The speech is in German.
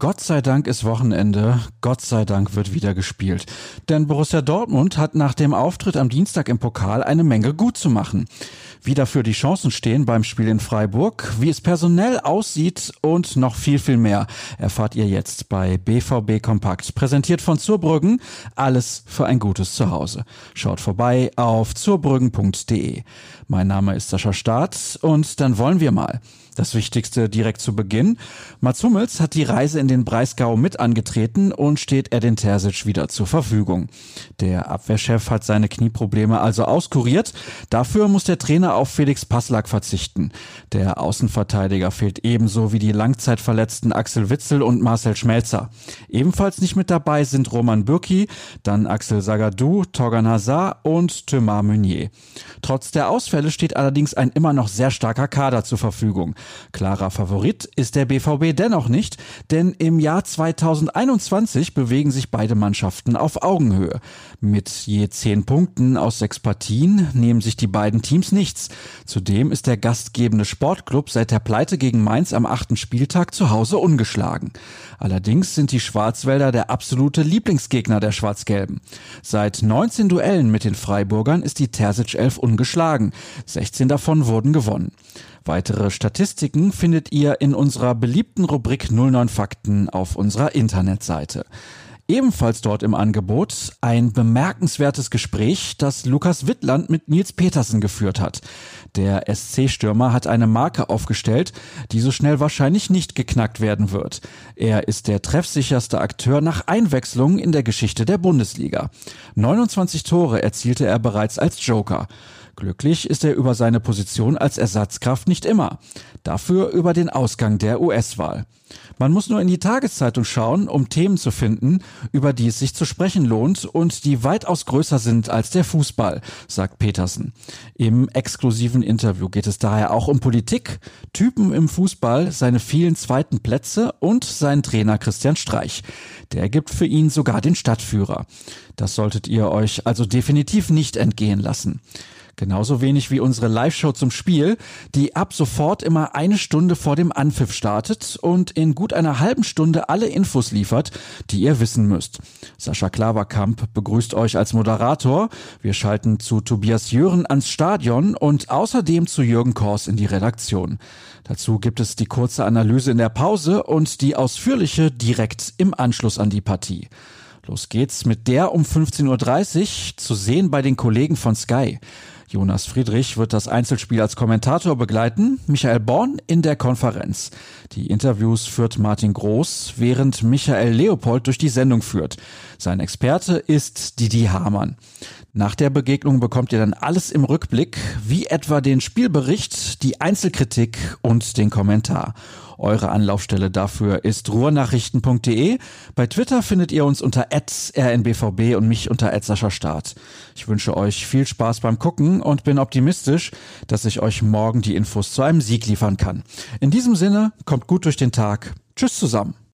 Gott sei Dank ist Wochenende. Gott sei Dank wird wieder gespielt. Denn Borussia Dortmund hat nach dem Auftritt am Dienstag im Pokal eine Menge gut zu machen. Wie dafür die Chancen stehen beim Spiel in Freiburg, wie es personell aussieht und noch viel, viel mehr erfahrt ihr jetzt bei BVB Kompakt. Präsentiert von Zurbrüggen. Alles für ein gutes Zuhause. Schaut vorbei auf zurbrüggen.de. Mein Name ist Sascha Staat und dann wollen wir mal. Das Wichtigste direkt zu Beginn. Mats Hummels hat die Reise in den Breisgau mit angetreten und steht Edin Terzic wieder zur Verfügung. Der Abwehrchef hat seine Knieprobleme also auskuriert. Dafür muss der Trainer auf Felix Passlack verzichten. Der Außenverteidiger fehlt ebenso wie die langzeitverletzten Axel Witzel und Marcel Schmelzer. Ebenfalls nicht mit dabei sind Roman Bürki, dann Axel Sagadou, Torgan Hazard und Thomas Meunier. Trotz der Ausfälle steht allerdings ein immer noch sehr starker Kader zur Verfügung. Klarer Favorit ist der BVB dennoch nicht, denn im Jahr 2021 bewegen sich beide Mannschaften auf Augenhöhe. Mit je zehn Punkten aus sechs Partien nehmen sich die beiden Teams nichts. Zudem ist der gastgebende Sportclub seit der Pleite gegen Mainz am achten Spieltag zu Hause ungeschlagen. Allerdings sind die Schwarzwälder der absolute Lieblingsgegner der Schwarz-Gelben. Seit 19 Duellen mit den Freiburgern ist die Terzic 11 ungeschlagen. 16 davon wurden gewonnen. Weitere Statistiken findet ihr in unserer beliebten Rubrik 09 Fakten auf unserer Internetseite. Ebenfalls dort im Angebot ein bemerkenswertes Gespräch, das Lukas Wittland mit Nils Petersen geführt hat. Der SC-Stürmer hat eine Marke aufgestellt, die so schnell wahrscheinlich nicht geknackt werden wird. Er ist der treffsicherste Akteur nach Einwechslung in der Geschichte der Bundesliga. 29 Tore erzielte er bereits als Joker. Glücklich ist er über seine Position als Ersatzkraft nicht immer. Dafür über den Ausgang der US-Wahl. Man muss nur in die Tageszeitung schauen, um Themen zu finden, über die es sich zu sprechen lohnt und die weitaus größer sind als der Fußball, sagt Petersen. Im exklusiven Interview geht es daher auch um Politik, Typen im Fußball, seine vielen zweiten Plätze und seinen Trainer Christian Streich. Der gibt für ihn sogar den Stadtführer. Das solltet ihr euch also definitiv nicht entgehen lassen. Genauso wenig wie unsere Live-Show zum Spiel, die ab sofort immer eine Stunde vor dem Anpfiff startet und in gut einer halben Stunde alle Infos liefert, die ihr wissen müsst. Sascha Klaverkamp begrüßt euch als Moderator. Wir schalten zu Tobias Jören ans Stadion und außerdem zu Jürgen Kors in die Redaktion. Dazu gibt es die kurze Analyse in der Pause und die ausführliche direkt im Anschluss an die Partie. Los geht's mit der um 15.30 Uhr zu sehen bei den Kollegen von Sky. Jonas Friedrich wird das Einzelspiel als Kommentator begleiten, Michael Born in der Konferenz. Die Interviews führt Martin Groß, während Michael Leopold durch die Sendung führt. Sein Experte ist Didi Hamann. Nach der Begegnung bekommt ihr dann alles im Rückblick, wie etwa den Spielbericht, die Einzelkritik und den Kommentar. Eure Anlaufstelle dafür ist ruhrnachrichten.de. Bei Twitter findet ihr uns unter rnbvb und mich unter Start. Ich wünsche euch viel Spaß beim Gucken und bin optimistisch, dass ich euch morgen die Infos zu einem Sieg liefern kann. In diesem Sinne, kommt gut durch den Tag. Tschüss zusammen.